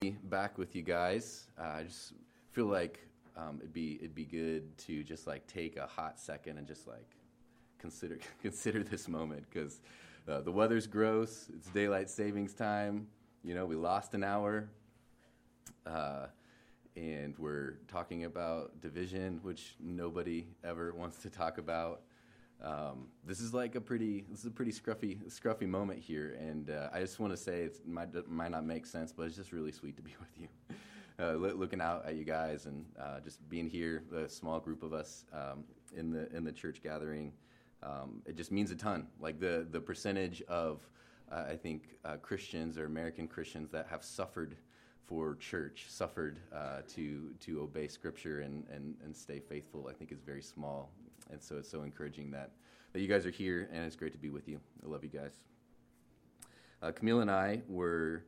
back with you guys. Uh, I just feel like um, it'd be it'd be good to just like take a hot second and just like consider consider this moment because uh, the weather's gross. It's daylight savings time. You know, we lost an hour, uh, and we're talking about division, which nobody ever wants to talk about. Um, this is like a pretty this is a pretty scruffy scruffy moment here, and uh, I just want to say it might might not make sense, but it's just really sweet to be with you. Uh, looking out at you guys and uh, just being here, the small group of us um, in the in the church gathering, um, it just means a ton. Like the the percentage of uh, I think uh, Christians or American Christians that have suffered for church, suffered uh, to to obey Scripture and, and and stay faithful, I think is very small and so it's so encouraging that, that you guys are here, and it's great to be with you. I love you guys. Uh, Camille and I were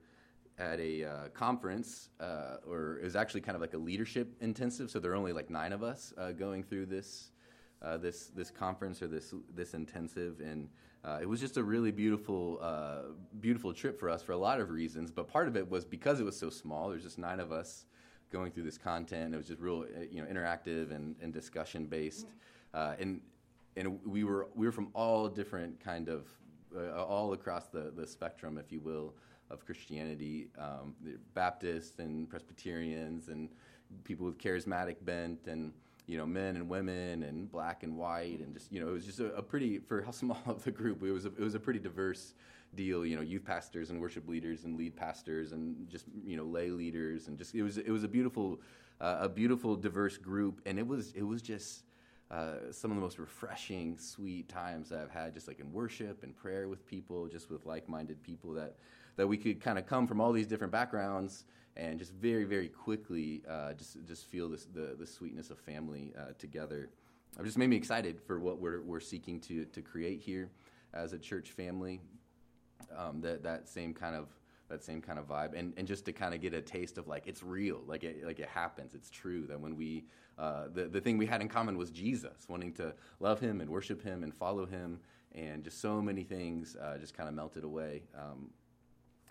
at a uh, conference, uh, or it was actually kind of like a leadership intensive. So there are only like nine of us uh, going through this uh, this this conference or this this intensive, and uh, it was just a really beautiful beautiful trip for us for a lot of reasons. But part of it was because it was so small. There's just nine of us going through this content. It was just real, you know, interactive and, and discussion based uh, and and we were we were from all different kind of uh, all across the the spectrum, if you will, of Christianity, um, Baptists and Presbyterians and people with charismatic bent and you know men and women and black and white and just you know it was just a, a pretty for how small of the group it was a, it was a pretty diverse deal you know youth pastors and worship leaders and lead pastors and just you know lay leaders and just it was it was a beautiful uh, a beautiful diverse group. And it was it was just uh, some of the most refreshing, sweet times I've had, just like in worship and prayer with people, just with like-minded people that that we could kind of come from all these different backgrounds and just very, very quickly uh, just just feel this, the the sweetness of family uh, together. It just made me excited for what we're we're seeking to to create here as a church family. Um, that that same kind of that same kind of vibe and, and just to kind of get a taste of like it's real like it like it happens it's true that when we uh, the, the thing we had in common was jesus wanting to love him and worship him and follow him and just so many things uh, just kind of melted away um,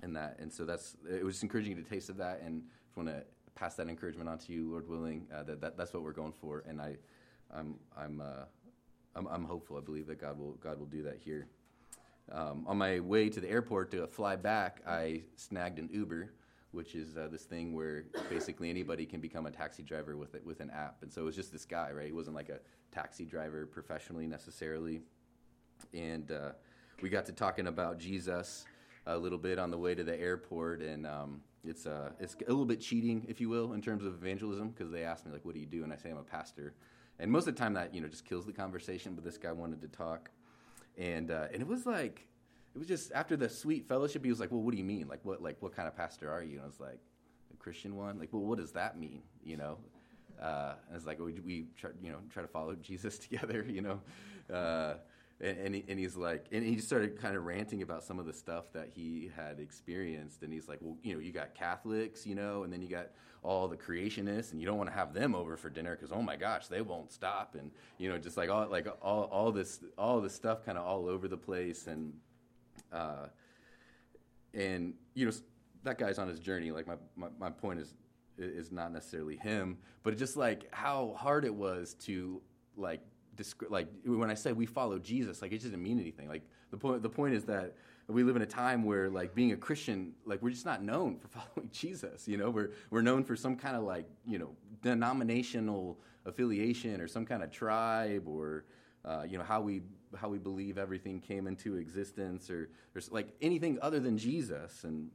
in that and so that's it was encouraging to taste of that and I want to pass that encouragement on to you lord willing uh, that, that that's what we're going for and i i'm i'm uh, I'm, I'm hopeful i believe that god will god will do that here um, on my way to the airport to fly back, I snagged an Uber, which is uh, this thing where basically anybody can become a taxi driver with it, with an app. And so it was just this guy, right? He wasn't like a taxi driver professionally necessarily. And uh, we got to talking about Jesus a little bit on the way to the airport, and um, it's uh, it's a little bit cheating, if you will, in terms of evangelism, because they asked me like, "What do you do?" and I say I'm a pastor. And most of the time, that you know just kills the conversation. But this guy wanted to talk and uh, and it was like it was just after the sweet fellowship he was like well what do you mean? Like what like what kind of pastor are you? And i was like a christian one? Like well what does that mean? You know? Uh, and it's like we, we try you know try to follow jesus together you know? Uh, and, and, he, and, he's like and he just started kind of ranting about some of the stuff that he had experienced. And he's like well you know you got catholics you know and then you got all the creationists and you don't want to have them over for dinner because oh my gosh they won't stop. And you know just like all like all, all this all this stuff kind of all over the place. And uh, and you know that guy's on his journey. Like my, my, my point is is not necessarily him but just like how hard it was to like like when I said we follow Jesus, like it doesn't mean anything. Like the point, the point is that we live in a time where like being a Christian, like we're just not known for following Jesus. You know, we're we're known for some kind of like you know denominational affiliation or some kind of tribe or uh, you know how we how we believe everything came into existence or there's like anything other than Jesus and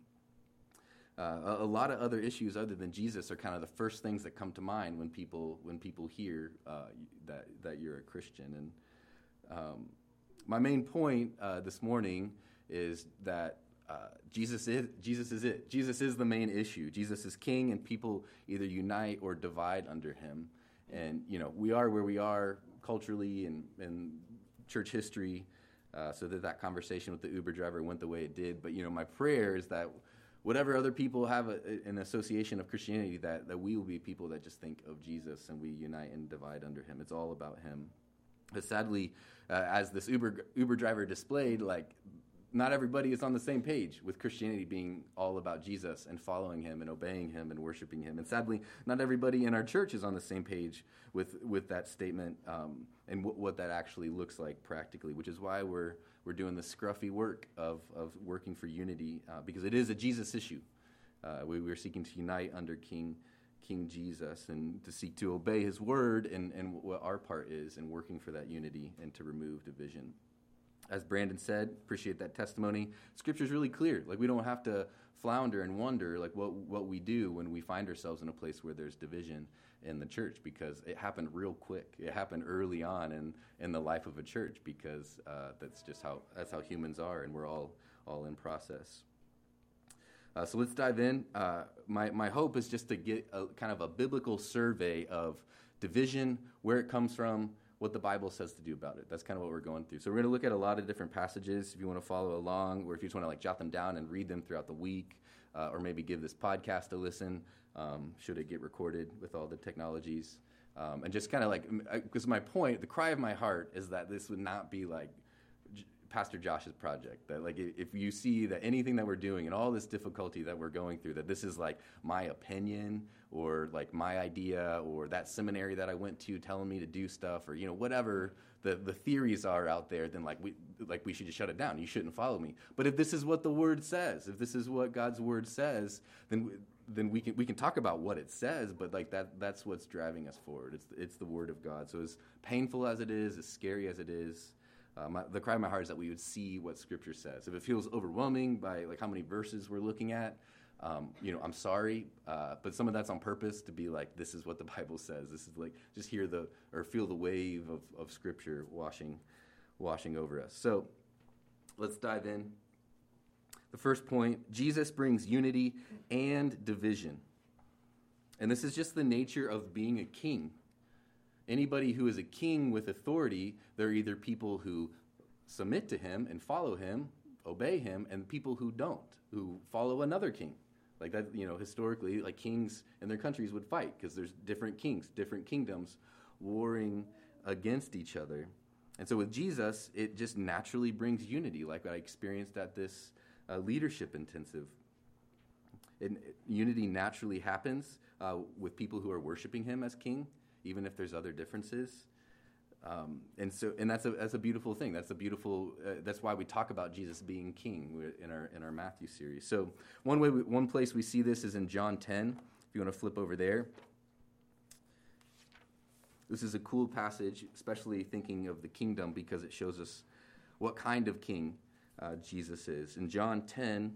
uh, a, a, lot of other issues other than Jesus are kind of the first things that come to mind when people when people hear uh, that that you're a Christian. And um, my main point uh, this morning is that uh, Jesus is Jesus is it. Jesus is the main issue. Jesus is king, and people either unite or divide under him. And you know we are where we are culturally and and church history. Uh, so that that conversation with the Uber driver went the way it did. But you know, my prayer is that whatever other people have a, an association of Christianity, that, that we will be people that just think of Jesus and we unite and divide under him. It's all about him. But sadly, uh, as this Uber Uber driver displayed, like not everybody is on the same page with Christianity being all about Jesus and following him and obeying him and worshiping him. And sadly, not everybody in our church is on the same page with, with that statement um, and w- what that actually looks like practically, which is why we're, we're doing the scruffy work of, of working for unity uh, because it is a Jesus issue. Uh, we, we're seeking to unite under King, King Jesus and to seek to obey his word and, and what our part is in working for that unity and to remove division as Brandon said, appreciate that testimony. Scripture is really clear. Like we don't have to flounder and wonder like what what we do when we find ourselves in a place where there's division in the church because it happened real quick. It happened early on in in the life of a church because uh, that's just how that's how humans are, and we're all all in process. Uh, so let's dive in. Uh, my my hope is just to get a kind of a biblical survey of division, where it comes from, what the Bible says to do about it. That's kind of what we're going through. So we're going to look at a lot of different passages. If you want to follow along, or if you just want to like jot them down and read them throughout the week, uh, or maybe give this podcast a listen, um, should it get recorded with all the technologies. Um, and just kind of like, because my point, the cry of my heart is that this would not be like Pastor Josh's project. That like if you see that anything that we're doing and all this difficulty that we're going through, that this is like my opinion or like my idea or that seminary that I went to telling me to do stuff or you know whatever the, the theories are out there, then like we like we should just shut it down. You shouldn't follow me. But if this is what the word says, if this is what God's word says, then then we can we can talk about what it says, but like that that's what's driving us forward. It's it's the word of God. So as painful as it is, as scary as it is, uh, my, the cry of my heart is that we would see what Scripture says. If it feels overwhelming by like how many verses we're looking at, um, you know, I'm sorry, uh, but some of that's on purpose to be like, this is what the Bible says. This is like just hear the or feel the wave of, of Scripture washing washing over us. So let's dive in. The first point: Jesus brings unity and division, and this is just the nature of being a king. Anybody who is a king with authority, they're either people who submit to him and follow him, obey him, and people who don't, who follow another king. Like that, you know, historically, like kings in their countries would fight because there's different kings, different kingdoms warring against each other. And so with Jesus, it just naturally brings unity, like I experienced at this uh, leadership intensive. it, unity naturally happens uh, with people who are worshiping him as king even if there's other differences. Um, and so, and that's a that's a beautiful thing. That's a beautiful. Uh, that's why we talk about Jesus being King in our in our Matthew series. So one way, we, one place we see this is in John 10. If you want to flip over there, this is a cool passage, especially thinking of the kingdom because it shows us what kind of king uh, Jesus is. In John 10,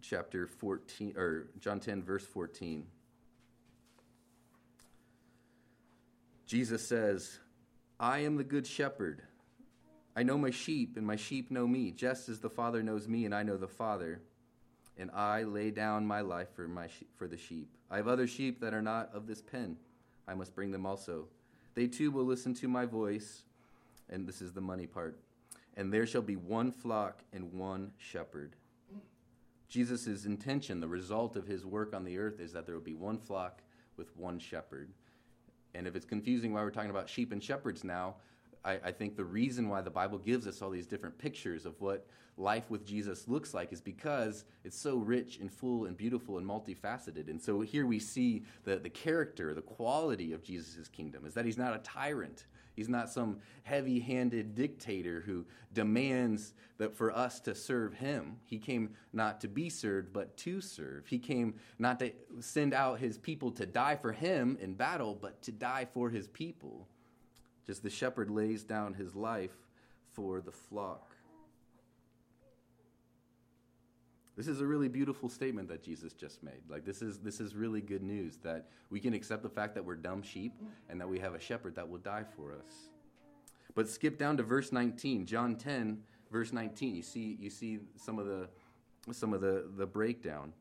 chapter 14, or John 10, verse 14. Jesus says, I am the good shepherd. I know my sheep, and my sheep know me, just as the Father knows me, and I know the Father. And I lay down my life for, my for the sheep. I have other sheep that are not of this pen. I must bring them also. They too will listen to my voice. And this is the money part. And there shall be one flock and one shepherd. Jesus' intention, the result of his work on the earth, is that there will be one flock with one shepherd. And if it's confusing why we're talking about sheep and shepherds now, I, I, think the reason why the Bible gives us all these different pictures of what life with Jesus looks like is because it's so rich and full and beautiful and multifaceted. And so here we see the, the character, the quality of Jesus' kingdom is that he's not a tyrant. He's not some heavy handed dictator who demands that for us to serve him. He came not to be served, but to serve. He came not to send out his people to die for him in battle, but to die for his people. Just the shepherd lays down his life for the flock. This is a really beautiful statement that Jesus just made. Like this is this is really good news that we can accept the fact that we're dumb sheep and that we have a shepherd that will die for us. But skip down to verse 19, John 10, verse 19. You see you see some of the some of the the breakdown.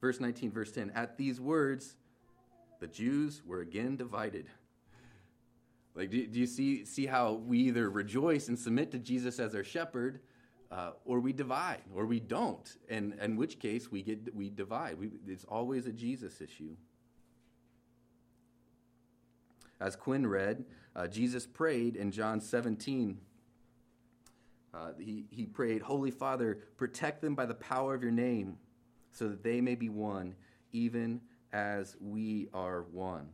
Verse 19, verse 10. At these words, the Jews were again divided. Like, do, do you see, see how we either rejoice and submit to Jesus as our shepherd, uh, or we divide, or we don't. And in which case we get we divide. We, it's always a Jesus issue. As Quinn read, uh, Jesus prayed in John 17, Uh, he, he prayed, Holy Father, protect them by the power of your name, so that they may be one, even as we are one.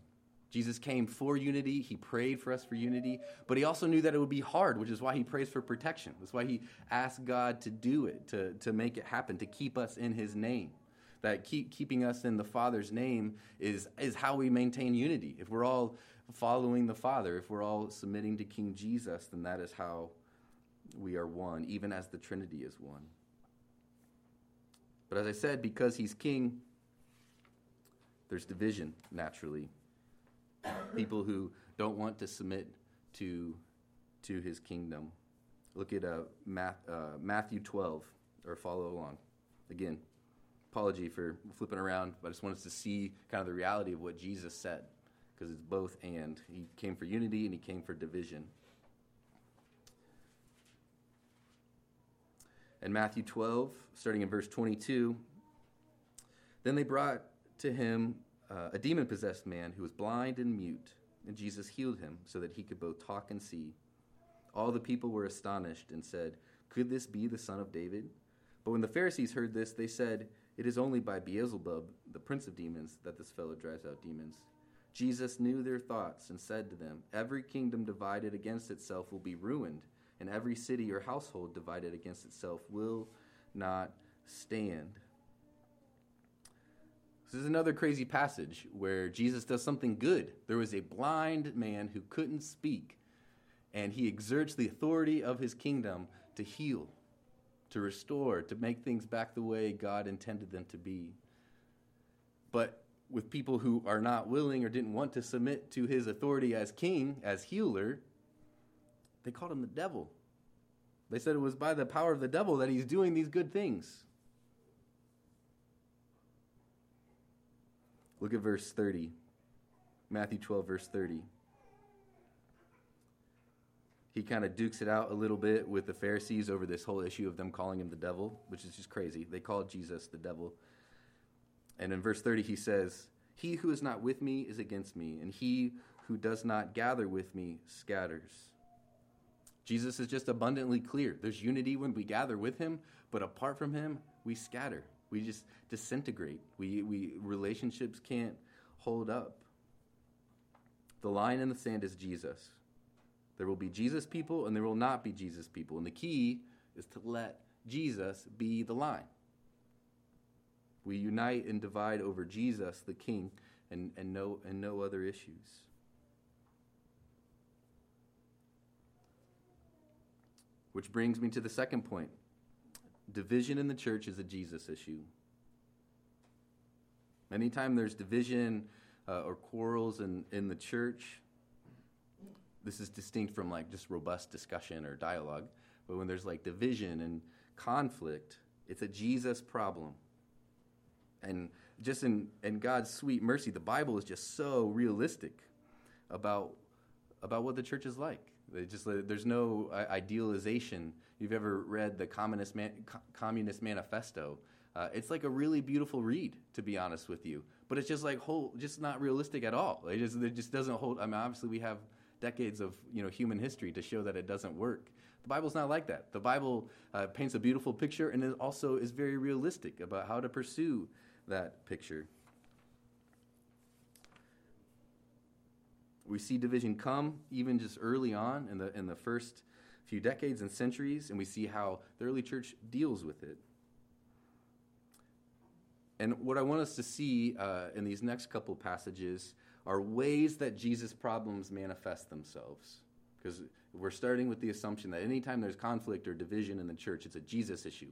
Jesus came for unity. He prayed for us for unity, but he also knew that it would be hard, which is why he prays for protection. That's why he asked God to do it, to, to make it happen, to keep us in his name. That keep, keeping us in the Father's name is, is how we maintain unity. If we're all following the Father, if we're all submitting to King Jesus, then that is how we are one, even as the Trinity is one. But as I said, because he's king, there's division naturally. People who don't want to submit to, to his kingdom. Look at uh, Math, uh, Matthew 12, or follow along. Again, apology for flipping around, but I just wanted to see kind of the reality of what Jesus said, because it's both and. He came for unity and he came for division. In Matthew 12, starting in verse 22, then they brought to him uh, a demon possessed man who was blind and mute, and Jesus healed him so that he could both talk and see. All the people were astonished and said, Could this be the son of David? But when the Pharisees heard this, they said, It is only by Beelzebub, the prince of demons, that this fellow drives out demons. Jesus knew their thoughts and said to them, Every kingdom divided against itself will be ruined, and every city or household divided against itself will not stand. This is another crazy passage where Jesus does something good. There was a blind man who couldn't speak, and he exerts the authority of his kingdom to heal, to restore, to make things back the way God intended them to be. But with people who are not willing or didn't want to submit to his authority as king, as healer, they called him the devil. They said it was by the power of the devil that he's doing these good things. Look at verse 30. Matthew 12, verse 30. He kind of dukes it out a little bit with the Pharisees over this whole issue of them calling him the devil, which is just crazy. They called Jesus the devil. And in verse 30, he says, He who is not with me is against me, and he who does not gather with me scatters. Jesus is just abundantly clear. There's unity when we gather with him, but apart from him, we scatter. We just disintegrate. We, we relationships can't hold up. The line in the sand is Jesus. There will be Jesus people and there will not be Jesus people. And the key is to let Jesus be the line. We unite and divide over Jesus, the King, and, and, no, and no other issues. Which brings me to the second point division in the church is a Jesus issue. Anytime there's division uh, or quarrels in, in the church, this is distinct from like just robust discussion or dialogue. But when there's like division and conflict, it's a Jesus problem. And just in, in God's sweet mercy, the Bible is just so realistic about, about what the church is like. They just, there's no idealization you've ever read the Communist, Man- Communist Manifesto, uh, it's like a really beautiful read, to be honest with you. But it's just like whole, just not realistic at all. It just, it just doesn't hold. I mean, obviously we have decades of you know human history to show that it doesn't work. The Bible's not like that. The Bible uh, paints a beautiful picture and it also is very realistic about how to pursue that picture. We see division come even just early on in the in the first few decades and centuries, and we see how the early church deals with it. And what I want us to see uh, in these next couple passages are ways that Jesus' problems manifest themselves. Because we're starting with the assumption that anytime there's conflict or division in the church, it's a Jesus issue.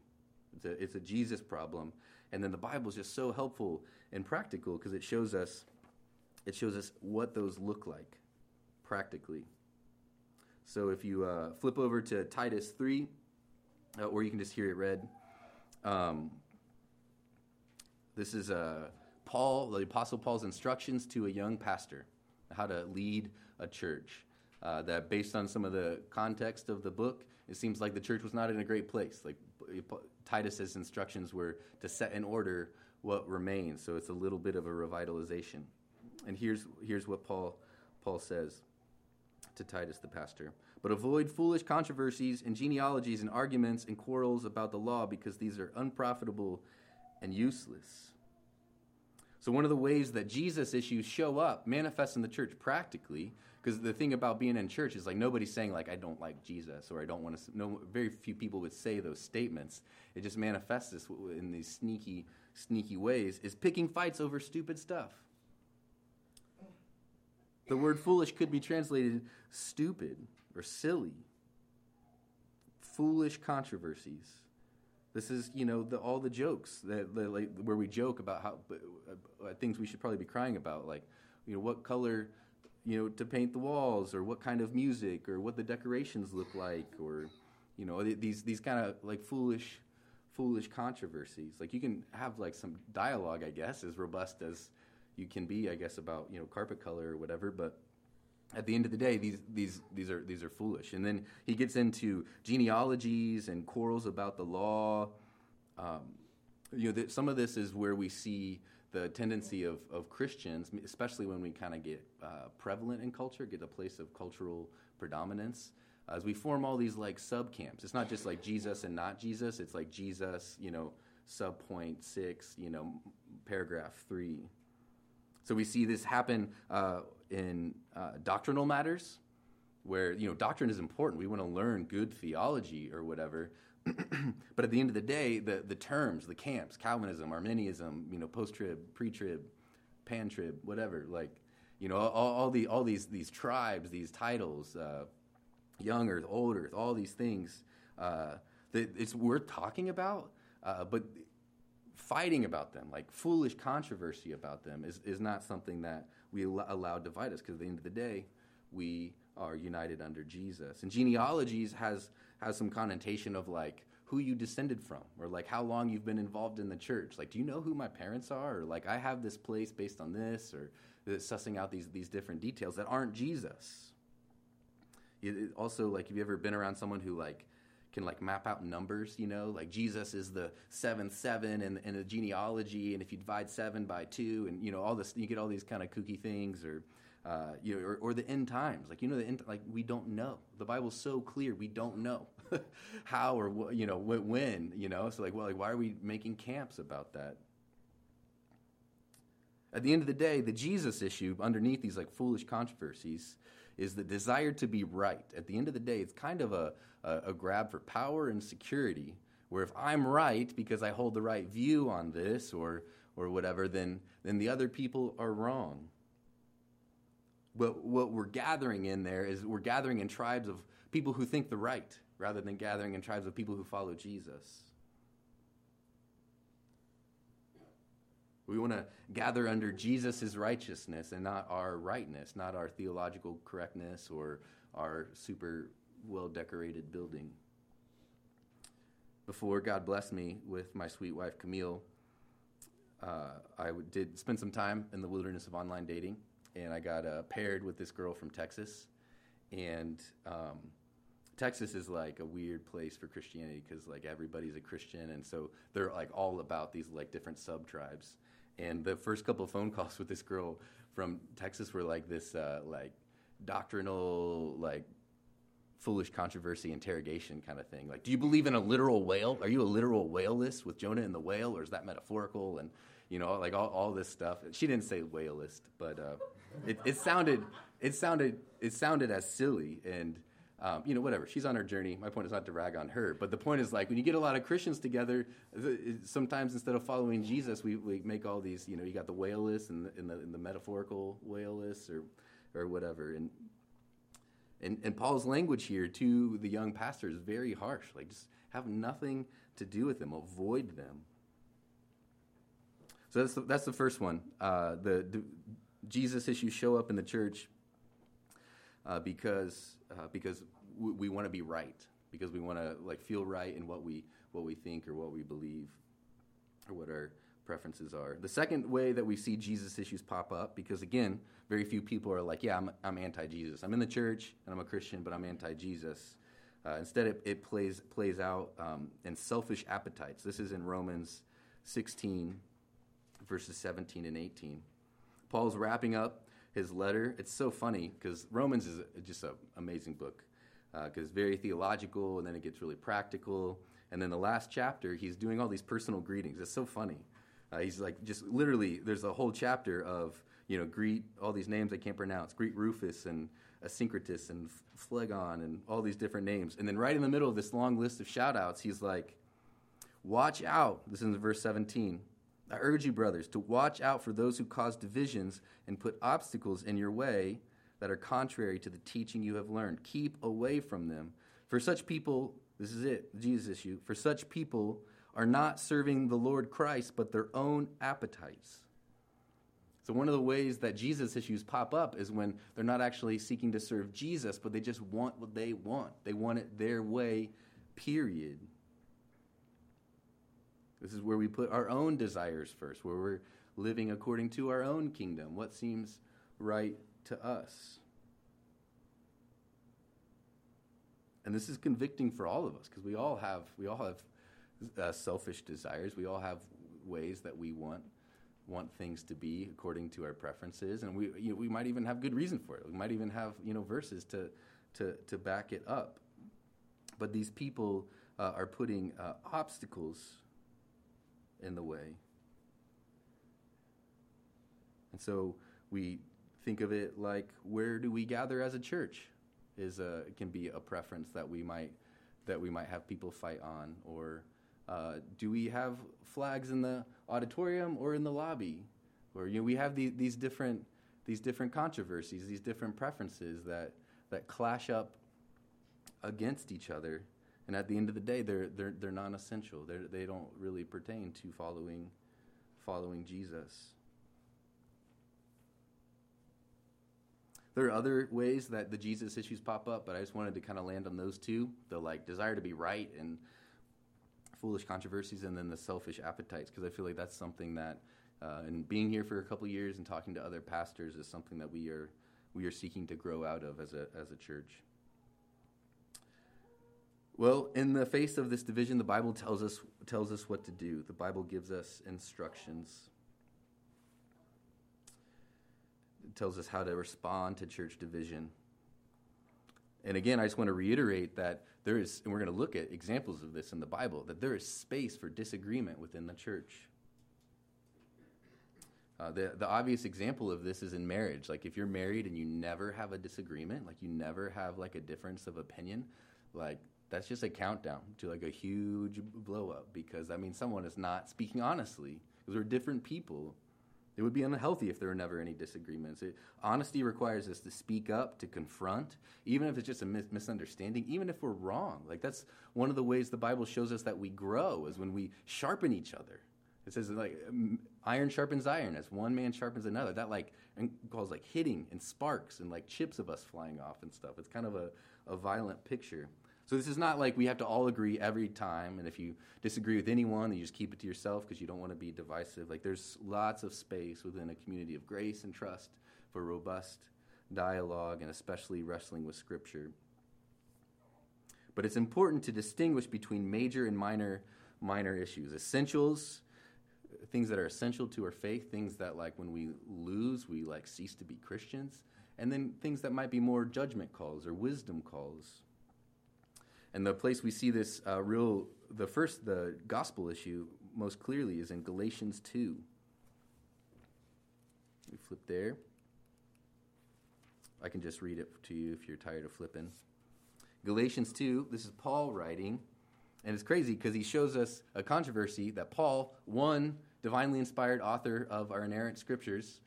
It's a, it's a Jesus problem. And then the Bible is just so helpful and practical because it shows us it shows us what those look like practically. So if you uh, flip over to Titus 3, uh, or you can just hear it read. Um, this is uh, Paul, the Apostle Paul's instructions to a young pastor, how to lead a church. Uh, that based on some of the context of the book, it seems like the church was not in a great place. Like Titus's instructions were to set in order what remains. So it's a little bit of a revitalization. And here's here's what Paul Paul says to Titus the pastor. But avoid foolish controversies and genealogies and arguments and quarrels about the law because these are unprofitable and useless. So, one of the ways that Jesus issues show up, manifest in the church practically, because the thing about being in church is like nobody's saying like I don't like Jesus or I don't want to. No, very few people would say those statements. It just manifests in these sneaky, sneaky ways. Is picking fights over stupid stuff. The word foolish could be translated stupid or silly. Foolish controversies. This is, you know, the, all the jokes that, like, where we joke about how uh, things we should probably be crying about, like, you know, what color you know, to paint the walls, or what kind of music, or what the decorations look like, or you know, these these kind of like foolish, foolish controversies. Like you can have like some dialogue, I guess, as robust as you can be, I guess, about you know carpet color or whatever, but at the end of the day, these these these are these are foolish. And then he gets into genealogies and quarrels about the law. Um, you know, some of this is where we see the tendency of, of Christians, especially when we kind of get uh, prevalent in culture, get a place of cultural predominance, as we form all these like sub camps. It's not just like Jesus and not Jesus, it's like Jesus, you know, sub point six, you know, paragraph three. So we see this happen uh, in uh, doctrinal matters, where, you know, doctrine is important. We want to learn good theology or whatever, but at the end of the day, the, the terms, the camps, Calvinism, Arminianism, you know, post-trib, pre-trib, pan-trib, whatever, like, you know, all, all, the, all these, these tribes, these titles, uh, young earth, old earth, all these things, uh, that it's worth talking about, uh, but fighting about them, like foolish controversy about them, is, is not something that we allow divide us, because at the end of the day, we are united under Jesus. And genealogies has has some connotation of like who you descended from or like how long you've been involved in the church. Like, do you know who my parents are? Or like I have this place based on this or uh, sussing out these these different details that aren't Jesus. It, also, like, have you ever been around someone who like can like map out numbers, you know, like Jesus is the seventh seven in, in a genealogy, and if you divide seven by two, and you know all this, you get all these kind of kooky things, or uh, you know, or, or, the end times. Like you know, the end, like we don't know. The Bible's so clear, we don't know how or what, you know when. You know, so like, well, like why are we making camps about that? At the end of the day, the Jesus issue underneath these like foolish controversies is the desire to be right. At the end of the day, it's kind of a, a, a grab for power and security. Where if I'm right because I hold the right view on this or or whatever, then then the other people are wrong. But what we're gathering in there is we're gathering in tribes of people who think the right rather than gathering in tribes of people who follow Jesus. We want to gather under Jesus' righteousness and not our rightness, not our theological correctness or our super well decorated building. Before God blessed me with my sweet wife Camille, uh, I did spend some time in the wilderness of online dating and I got uh, paired with this girl from Texas, and um, Texas is like a weird place for Christianity because like everybody's a Christian, and so they're like all about these like different sub tribes. And the first couple of phone calls with this girl from Texas were like this uh, like doctrinal like foolish controversy interrogation kind of thing. Like, do you believe in a literal whale? Are you a literal whalist with Jonah and the whale, or is that metaphorical? And you know, like all, all this stuff. She didn't say whalist, but uh, it, it sounded it sounded it sounded as silly and um, you know whatever she's on her journey my point is not to rag on her but the point is like when you get a lot of christians together sometimes instead of following jesus we, we make all these you know you got the whaleless and the, and the, and the metaphorical whaleless or or whatever and and, and Paul's language here to the young pastor is very harsh. Like, just have nothing to do with them, avoid them. So that's the, that's the first one. Uh, the, the, Jesus issues show up in the church uh, because uh, because we, we want to be right, because we want to like feel right in what we what we think or what we believe, or what our preferences are. The second way that we see Jesus issues pop up, because again, very few people are like, yeah, I'm, I'm anti-Jesus. I'm in the church and I'm a Christian, but I'm anti-Jesus. Uh, instead, it, it, plays plays out um, in selfish appetites. This is in Romans 16, verses 17 and 18. Paul's wrapping up his letter. It's so funny because Romans is just an amazing book. because uh, it's very theological, and then it gets really practical. And then the last chapter, he's doing all these personal greetings. It's so funny. Uh, he's like just literally. There's a whole chapter of you know greet all these names I can't pronounce. Greet Rufus and Asyncritus and Phlegon and all these different names. And then right in the middle of this long list of shout outs, he's like, Watch out. This is verse 17. I urge you, brothers, to watch out for those who cause divisions and put obstacles in your way that are contrary to the teaching you have learned. Keep away from them. For such people, this is it, Jesus issue, for such people are not serving the Lord Christ, but their own appetites. So, one of the ways that Jesus issues pop up is when they're not actually seeking to serve Jesus, but they just want what they want. They want it their way, period. This is where we put our own desires first, where we're living according to our own kingdom, what seems right to us. And this is convicting for all of us because we all have we all have uh, selfish desires. We all have ways that we want want things to be according to our preferences, and we you know, we might even have good reason for it. We might even have you know verses to to to back it up. But these people uh, are putting uh, obstacles in the way, and so we think of it like where do we gather as a church? Is a can be a preference that we might that we might have people fight on or uh, do we have flags in the auditorium or in the lobby? Or you know, we have the, these different these different controversies, these different preferences that that clash up against each other. And at the end of the day, they're they're they're non-essential. They're, they don't really pertain to following following Jesus. There are other ways that the Jesus issues pop up, but I just wanted to kind of land on those two: the like desire to be right and foolish controversies and then the selfish appetites because I feel like that's something that uh, and being here for a couple years and talking to other pastors is something that we are we are seeking to grow out of as a as a church. Well, in the face of this division, the Bible tells us tells us what to do. The Bible gives us instructions. It tells us how to respond to church division. And again, I just want to reiterate that there is, and we're going to look at examples of this in the Bible, that there is space for disagreement within the church. Uh, the, the obvious example of this is in marriage. Like if you're married and you never have a disagreement, like you never have like a difference of opinion, like that's just a countdown to like a huge blow up because I mean someone is not speaking honestly because we're different people it would be unhealthy if there were never any disagreements. It, honesty requires us to speak up, to confront, even if it's just a mis- misunderstanding, even if we're wrong. Like that's one of the ways the Bible shows us that we grow is when we sharpen each other. It says like iron sharpens iron as one man sharpens another. That like calls like hitting and sparks and like chips of us flying off and stuff. It's kind of a, a violent picture. So this is not like we have to all agree every time, and if you disagree with anyone, you just keep it to yourself because you don't want to be divisive. Like there's lots of space within a community of grace and trust for robust dialogue and especially wrestling with Scripture. But it's important to distinguish between major and minor minor issues. Essentials, things that are essential to our faith, things that like when we lose, we like cease to be Christians, and then things that might be more judgment calls or wisdom calls. And the place we see this uh, real, the first, the gospel issue most clearly is in Galatians 2. We flip there. I can just read it to you if you're tired of flipping. Galatians 2, this is Paul writing. And it's crazy because he shows us a controversy that Paul, one divinely inspired author of our inerrant scriptures,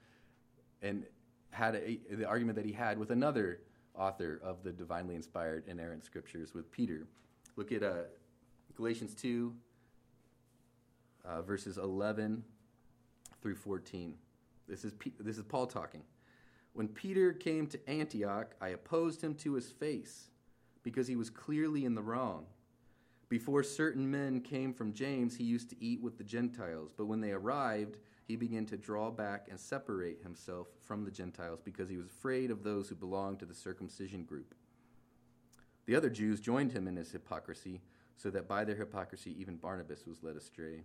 and had a, the argument that he had with another author of the divinely inspired inerrant scriptures with Peter. Look at uh, Galatians 2, uh, verses 11 through 14. This is, P- this is Paul talking. When Peter came to Antioch, I opposed him to his face because he was clearly in the wrong. Before certain men came from James, he used to eat with the Gentiles, but when they arrived, he began to draw back and separate himself from the Gentiles because he was afraid of those who belonged to the circumcision group. The other Jews joined him in his hypocrisy, so that by their hypocrisy even Barnabas was led astray.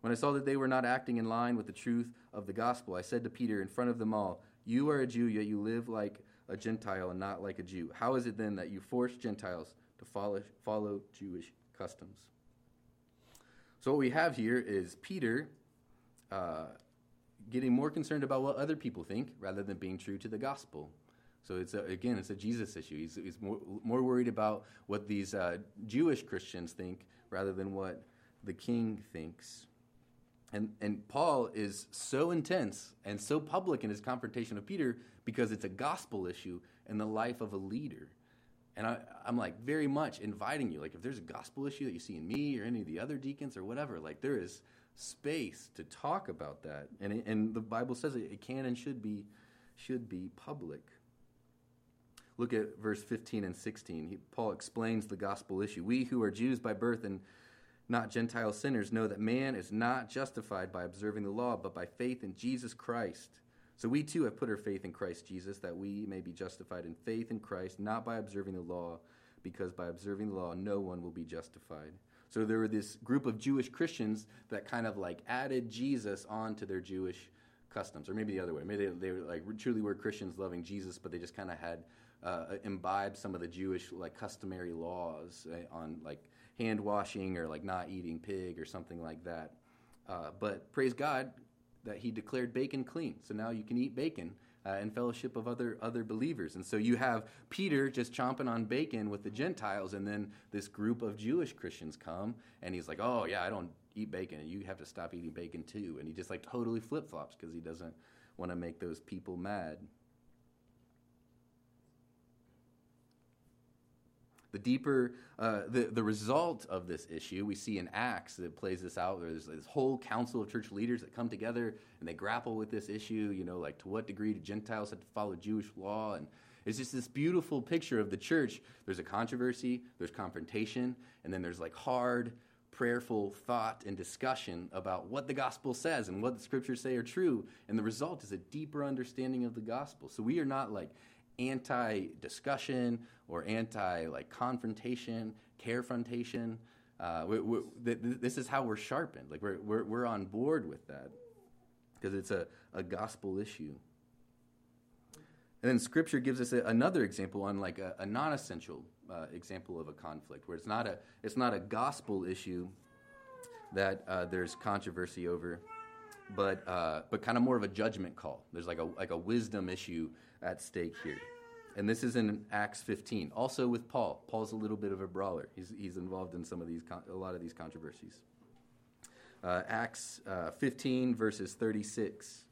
When I saw that they were not acting in line with the truth of the gospel, I said to Peter in front of them all, You are a Jew, yet you live like a Gentile and not like a Jew? How is it then that you force Gentiles to follow, follow Jewish customs? So, what we have here is Peter uh, getting more concerned about what other people think rather than being true to the gospel. So it's a, again, it's a Jesus issue. He's, he's more, more worried about what these uh, Jewish Christians think rather than what the king thinks. And, and Paul is so intense and so public in his confrontation of Peter because it's a gospel issue in the life of a leader. And I, am like very much inviting you, like if there's a gospel issue that you see in me or any of the other deacons or whatever, like there is space to talk about that. And, it, and the Bible says it, it can and should be, should be public. Look at verse 15 and 16. He, Paul explains the gospel issue. We who are Jews by birth and not Gentile sinners know that man is not justified by observing the law, but by faith in Jesus Christ. So we too have put our faith in Christ Jesus, that we may be justified in faith in Christ, not by observing the law, because by observing the law, no one will be justified. So there were this group of Jewish Christians that kind of like added Jesus onto their Jewish customs, or maybe the other way. Maybe they, they were like truly were Christians loving Jesus, but they just kind of had uh, imbibed some of the Jewish like customary laws uh, on like hand washing or like not eating pig or something like that. Uh, but praise God that He declared bacon clean, so now you can eat bacon. Uh, in fellowship of other other believers, and so you have Peter just chomping on bacon with the Gentiles, and then this group of Jewish Christians come, and he's like, "Oh yeah, I don't eat bacon, and you have to stop eating bacon too." And he just like totally flip flops because he doesn't want to make those people mad. The deeper, uh, the, the result of this issue, we see in Acts that plays this out. There's this whole council of church leaders that come together and they grapple with this issue, you know, like to what degree do Gentiles have to follow Jewish law? And it's just this beautiful picture of the church. There's a controversy, there's confrontation, and then there's like hard, prayerful thought and discussion about what the gospel says and what the scriptures say are true. And the result is a deeper understanding of the gospel. So we are not like anti discussion or anti like confrontation, carefrontation. Uh, we, we, th- this is how we're sharpened. Like we're, we're, we're on board with that because it's a, a gospel issue. And then Scripture gives us a, another example on like a, a non-essential uh, example of a conflict where it's not a it's not a gospel issue that uh, there's controversy over, but uh, but kind of more of a judgment call. There's like a like a wisdom issue at stake here. And this is in Acts 15. Also with Paul. Paul's a little bit of a brawler. He's, he's involved in some of these, a lot of these controversies. Uh, Acts uh, 15, verses 36.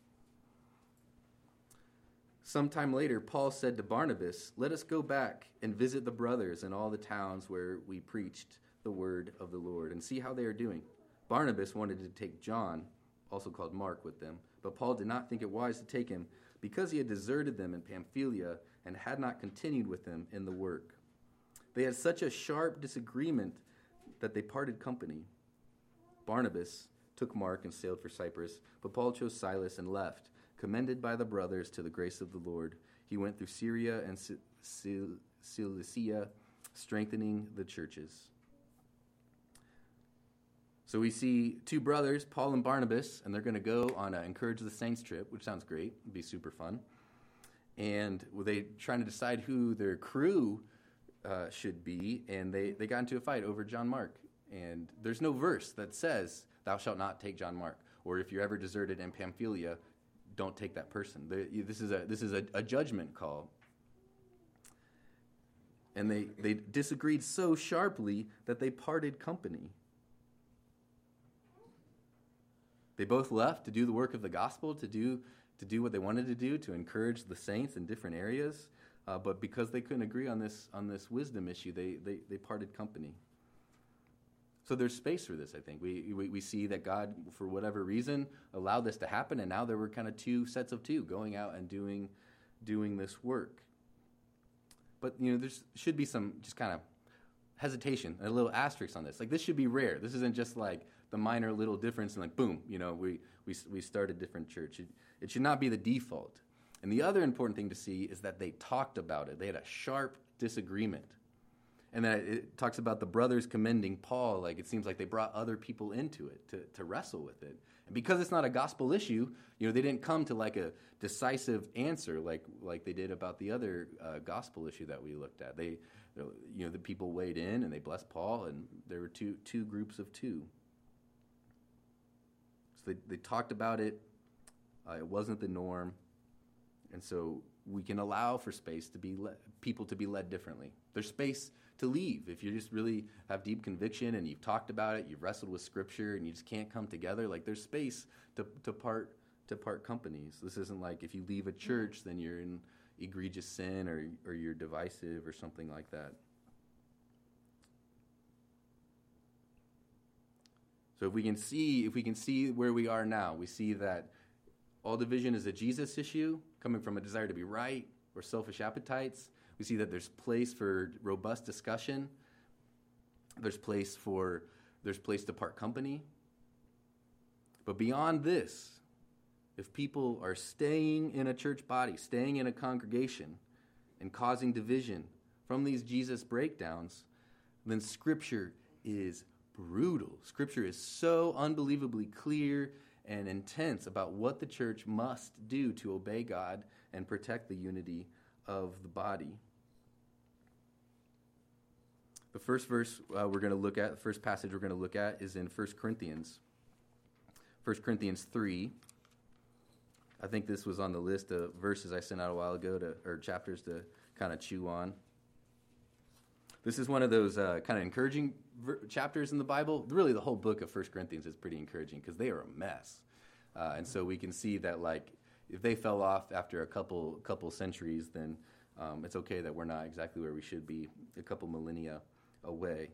Sometime later, Paul said to Barnabas, Let us go back and visit the brothers in all the towns where we preached the word of the Lord and see how they are doing. Barnabas wanted to take John, also called Mark, with them, but Paul did not think it wise to take him because he had deserted them in Pamphylia and had not continued with them in the work. They had such a sharp disagreement that they parted company. Barnabas took Mark and sailed for Cyprus, but Paul chose Silas and left, commended by the brothers to the grace of the Lord. He went through Syria and Cilicia, strengthening the churches. So we see two brothers, Paul and Barnabas, and they're going to go on an Encourage the Saints trip, which sounds great. It'd be super fun and they're trying to decide who their crew uh, should be, and they, they got into a fight over John Mark. And there's no verse that says, Thou shalt not take John Mark, or if you're ever deserted in Pamphylia, don't take that person. This is a, this is a, a judgment call. And they, they disagreed so sharply that they parted company. They both left to do the work of the gospel, to do to do what they wanted to do to encourage the saints in different areas. Uh, but because they couldn't agree on this on this wisdom issue, they, they, they parted company. So there's space for this, I think. We, we, we see that God, for whatever reason, allowed this to happen, and now there were kind of two sets of two going out and doing, doing this work. But, you know, there should be some just kind of hesitation, a little asterisk on this. Like, this should be rare. This isn't just like the minor little difference and like, boom, you know, we, we, we start a different church. It, it should not be the default. And the other important thing to see is that they talked about it. They had a sharp disagreement. and then it talks about the brothers commending Paul. Like it seems like they brought other people into it to, to wrestle with it. And because it's not a gospel issue, you know, they didn't come to like a decisive answer like like they did about the other uh, gospel issue that we looked at. They, you know, the people weighed in and they blessed Paul, and there were two two groups of two. They, they talked about it. Uh, it wasn't the norm, and so we can allow for space to be le- people to be led differently. There's space to leave if you just really have deep conviction and you've talked about it, you've wrestled with Scripture, and you just can't come together. Like there's space to to part to part companies. This isn't like if you leave a church, then you're in egregious sin or or you're divisive or something like that. So if we can see if we can see where we are now, we see that all division is a Jesus issue coming from a desire to be right or selfish appetites. We see that there's place for robust discussion. There's place for there's place to part company. But beyond this, if people are staying in a church body, staying in a congregation, and causing division from these Jesus breakdowns, then Scripture is brutal. Scripture is so unbelievably clear and intense about what the church must do to obey God and protect the unity of the body. The first verse uh, we're going to look at, the first passage we're going to look at is in 1 Corinthians. 1 Corinthians 3. I think this was on the list of verses I sent out a while ago to, or chapters to kind of chew on. This is one of those uh, kind of encouraging ver- chapters in the Bible. Really, the whole book of First Corinthians is pretty encouraging because they are a mess, uh, and so we can see that like if they fell off after a couple couple centuries, then um, it's okay that we're not exactly where we should be a couple millennia away.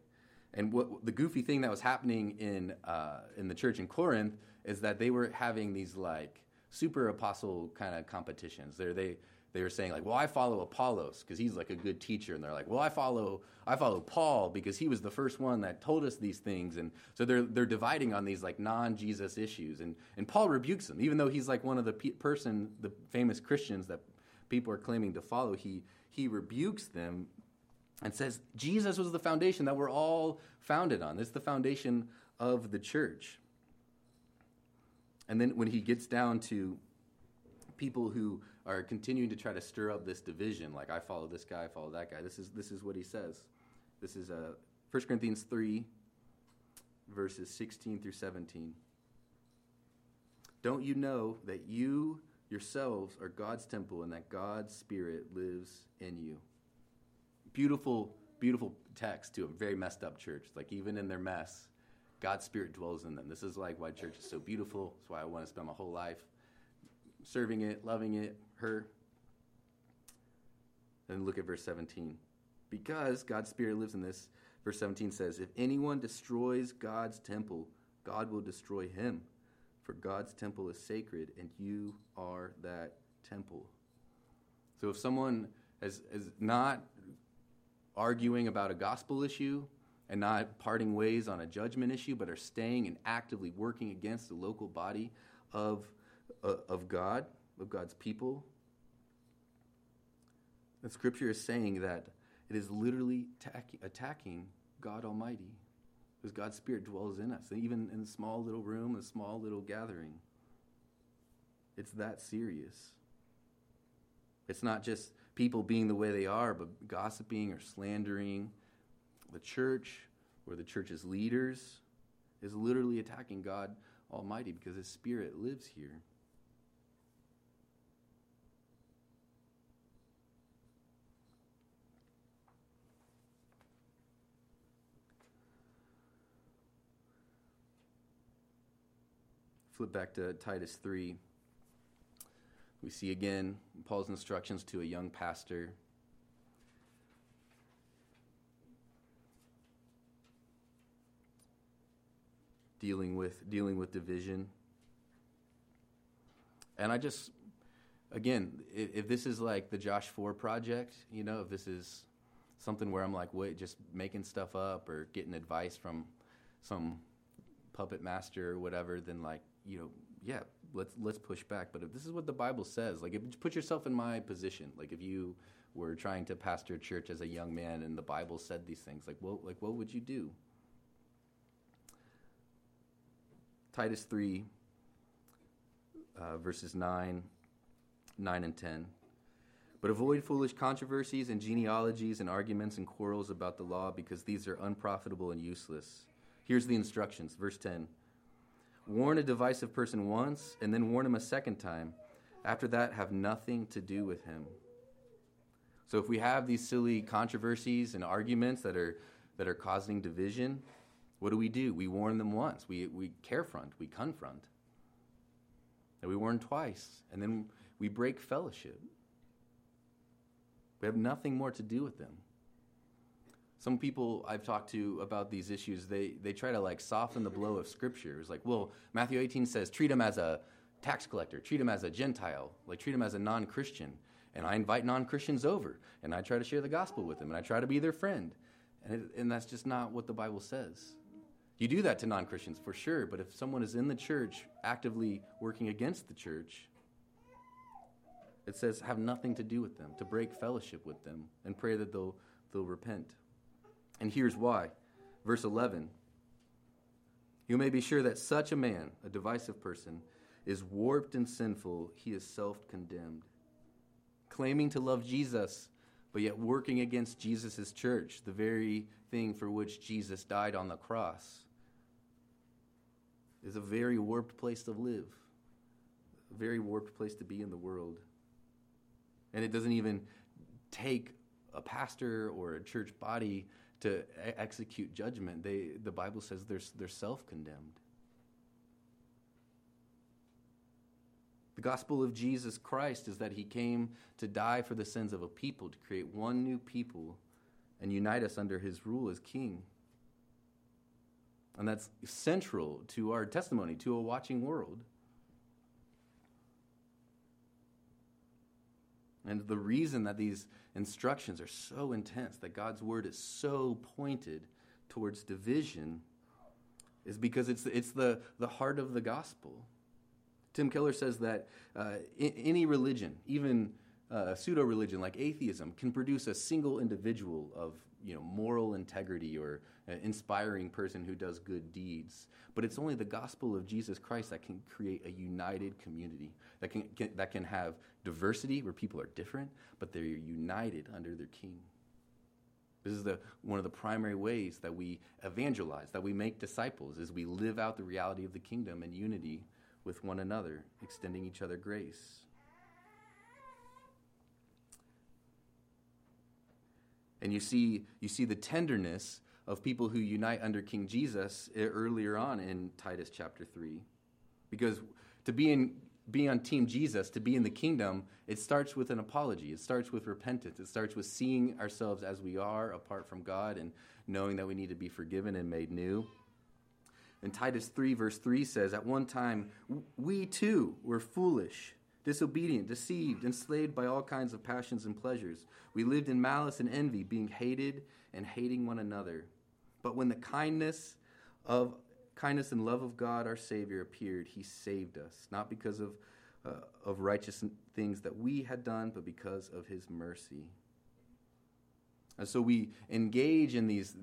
And what the goofy thing that was happening in uh, in the church in Corinth is that they were having these like super apostle kind of competitions. There they they were saying like, well, I follow Apollos because he's like a good teacher, and they're like, well, I follow I follow Paul because he was the first one that told us these things, and so they're they're dividing on these like non-Jesus issues, and and Paul rebukes them, even though he's like one of the pe- person the famous Christians that people are claiming to follow. He he rebukes them and says Jesus was the foundation that we're all founded on. Is the foundation of the church. And then when he gets down to people who are continuing to try to stir up this division, like I follow this guy, I follow that guy. This is this is what he says. This is uh, 1 Corinthians 3, verses 16 through 17. Don't you know that you yourselves are God's temple and that God's Spirit lives in you? Beautiful, beautiful text to a very messed up church. Like, even in their mess, God's Spirit dwells in them. This is like why church is so beautiful. It's why I want to spend my whole life serving it, loving it, her. And look at verse 17. Because God's Spirit lives in this, verse 17 says, If anyone destroys God's temple, God will destroy him. For God's temple is sacred, and you are that temple. So if someone is, is not arguing about a gospel issue and not parting ways on a judgment issue, but are staying and actively working against the local body of, uh, of God, of God's people, the scripture is saying that it is literally attack- attacking God Almighty because God's Spirit dwells in us, and even in a small little room, a small little gathering. It's that serious. It's not just people being the way they are, but gossiping or slandering the church or the church's leaders is literally attacking God Almighty because His Spirit lives here. Flip back to Titus 3, we see again Paul's instructions to a young pastor. Dealing with dealing with division. And I just again, if, if this is like the Josh 4 project, you know, if this is something where I'm like, wait, just making stuff up or getting advice from some puppet master or whatever, then like you know, yeah, let's let's push back. But if this is what the Bible says, like if, put yourself in my position. Like if you were trying to pastor a church as a young man and the Bible said these things, like well, like what would you do? Titus three, uh, verses nine, nine and ten. But avoid foolish controversies and genealogies and arguments and quarrels about the law, because these are unprofitable and useless. Here's the instructions, verse ten. Warn a divisive person once, and then warn him a second time. After that, have nothing to do with him. So if we have these silly controversies and arguments that are, that are causing division, what do we do? We warn them once. We, we carefront, we confront. And we warn twice, and then we break fellowship. We have nothing more to do with them some people I've talked to about these issues, they, they try to like soften the blow of scripture. It's like, well, Matthew 18 says, treat him as a tax collector, treat him as a Gentile, like treat him as a non Christian. And I invite non Christians over, and I try to share the gospel with them, and I try to be their friend. And, it, and that's just not what the Bible says. You do that to non Christians for sure, but if someone is in the church actively working against the church, it says have nothing to do with them, to break fellowship with them, and pray that they'll, they'll repent. And here's why. Verse 11 You may be sure that such a man, a divisive person, is warped and sinful, he is self condemned. Claiming to love Jesus, but yet working against Jesus' church, the very thing for which Jesus died on the cross, is a very warped place to live, a very warped place to be in the world. And it doesn't even take a pastor or a church body to execute judgment. They, the Bible says they're, they're self condemned. The gospel of Jesus Christ is that he came to die for the sins of a people, to create one new people and unite us under his rule as king. And that's central to our testimony, to a watching world. And the reason that these instructions are so intense, that God's word is so pointed towards division, is because it's, it's the, the heart of the gospel. Tim Keller says that uh, any religion, even uh, pseudo religion like atheism, can produce a single individual of you know, moral integrity or an inspiring person who does good deeds. But it's only the gospel of Jesus Christ that can create a united community, that can, can, that can have diversity where people are different, but they're united under their king. This is the, one of the primary ways that we evangelize, that we make disciples, is we live out the reality of the kingdom in unity with one another, extending each other grace. And you see, you see the tenderness of people who unite under King Jesus eh, earlier on in Titus chapter 3. Because to be in be on team Jesus, to be in the kingdom, it starts with an apology. It starts with repentance. It starts with seeing ourselves as we are apart from God and knowing that we need to be forgiven and made new. And Titus 3, verse 3 says, At one time, we too were foolish, disobedient, deceived, enslaved by all kinds of passions and pleasures. We lived in malice and envy, being hated and hating one another. But when the kindness of kindness and love of God our Savior appeared, He saved us, not because of, uh, of righteous things that we had done, but because of His mercy. And so we engage in these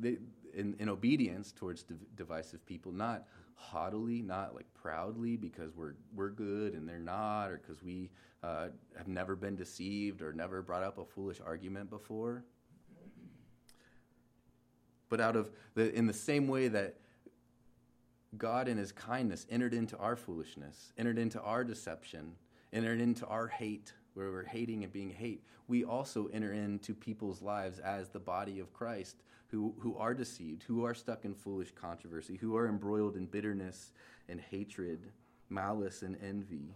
in, in obedience towards div- divisive people, not haughtily, not like proudly because we're we're good and they're not, or because we uh, have never been deceived or never brought up a foolish argument before. But out of the in the same way that God, in his kindness, entered into our foolishness, entered into our deception, entered into our hate, where we're hating and being hate. We also enter into people's lives as the body of Christ who, who are deceived, who are stuck in foolish controversy, who are embroiled in bitterness and hatred, malice and envy.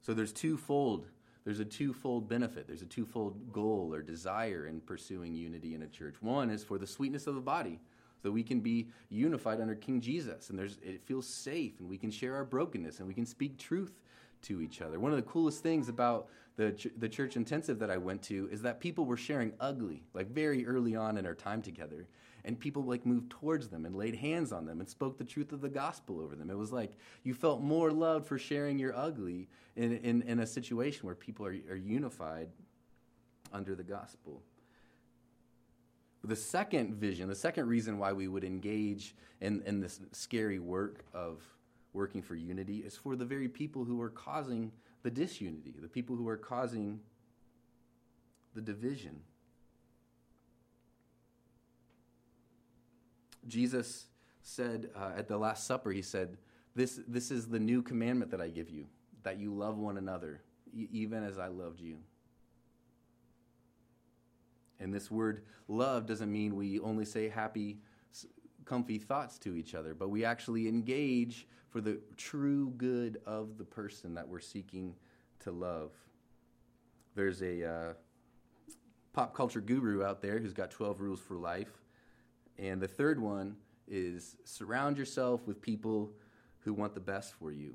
So there's twofold there's a twofold benefit. There's a twofold goal or desire in pursuing unity in a church. One is for the sweetness of the body, so we can be unified under King Jesus, and there's, it feels safe, and we can share our brokenness, and we can speak truth to each other. One of the coolest things about the, ch- the church intensive that I went to is that people were sharing ugly, like very early on in our time together. and people like moved towards them and laid hands on them and spoke the truth of the gospel over them. It was like you felt more loved for sharing your ugly in, in, in a situation where people are, are unified under the gospel. The second vision, the second reason why we would engage in, in this scary work of working for unity is for the very people who are causing the disunity, the people who are causing the division. Jesus said uh, at the Last Supper, He said, this, this is the new commandment that I give you, that you love one another, even as I loved you. And this word love doesn't mean we only say happy, comfy thoughts to each other, but we actually engage for the true good of the person that we're seeking to love. There's a uh, pop culture guru out there who's got 12 rules for life. And the third one is surround yourself with people who want the best for you.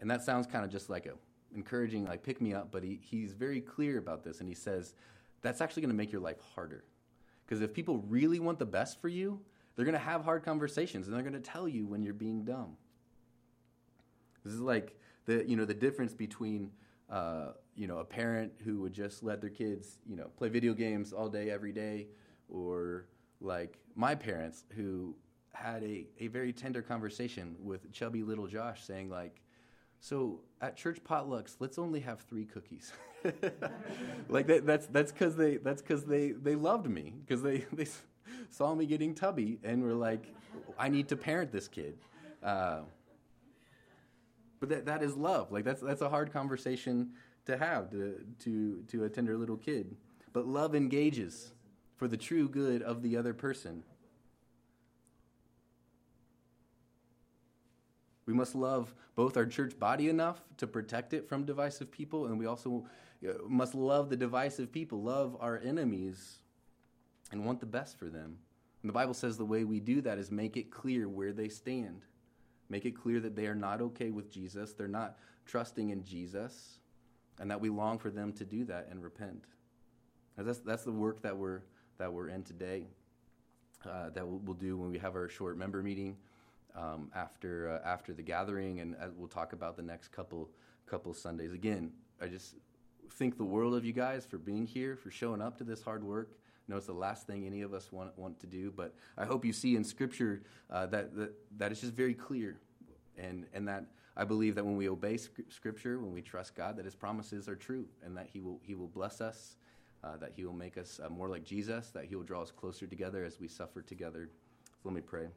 And that sounds kind of just like a encouraging, like pick me up, but he, he's very clear about this. And he says that's actually going to make your life harder. Because if people really want the best for you, they're going to have hard conversations and they're going to tell you when you're being dumb. This is like the, you know, the difference between uh, you know, a parent who would just let their kids, you know, play video games all day, every day, or like my parents who had a, a very tender conversation with chubby little Josh saying like, so at church potlucks, let's only have three cookies. like that, that's that's because they that's because they they loved me because they they saw me getting tubby and were like, I need to parent this kid. Uh, but that, that is love. Like that's that's a hard conversation to have to to to a tender little kid. But love engages for the true good of the other person. We must love both our church body enough to protect it from divisive people, and we also uh, must love the divisive people, love our enemies, and want the best for them. And the Bible says the way we do that is make it clear where they stand. Make it clear that they are not okay with Jesus, they're not trusting in Jesus, and that we long for them to do that and repent. And that's, that's the work that we're, that we're in today, uh, that we'll, we'll, do when we have our short member meeting um, after, uh, after the gathering, and uh, we'll talk about the next couple, couple Sundays. Again, I just think the world of you guys for being here, for showing up to this hard work know it's the last thing any of us want, want to do, but I hope you see in Scripture uh, that, that, that it's just very clear. And, and that I believe that when we obey Scripture, when we trust God, that His promises are true and that He will, he will bless us, uh, that He will make us uh, more like Jesus, that He will draw us closer together as we suffer together. So let me pray.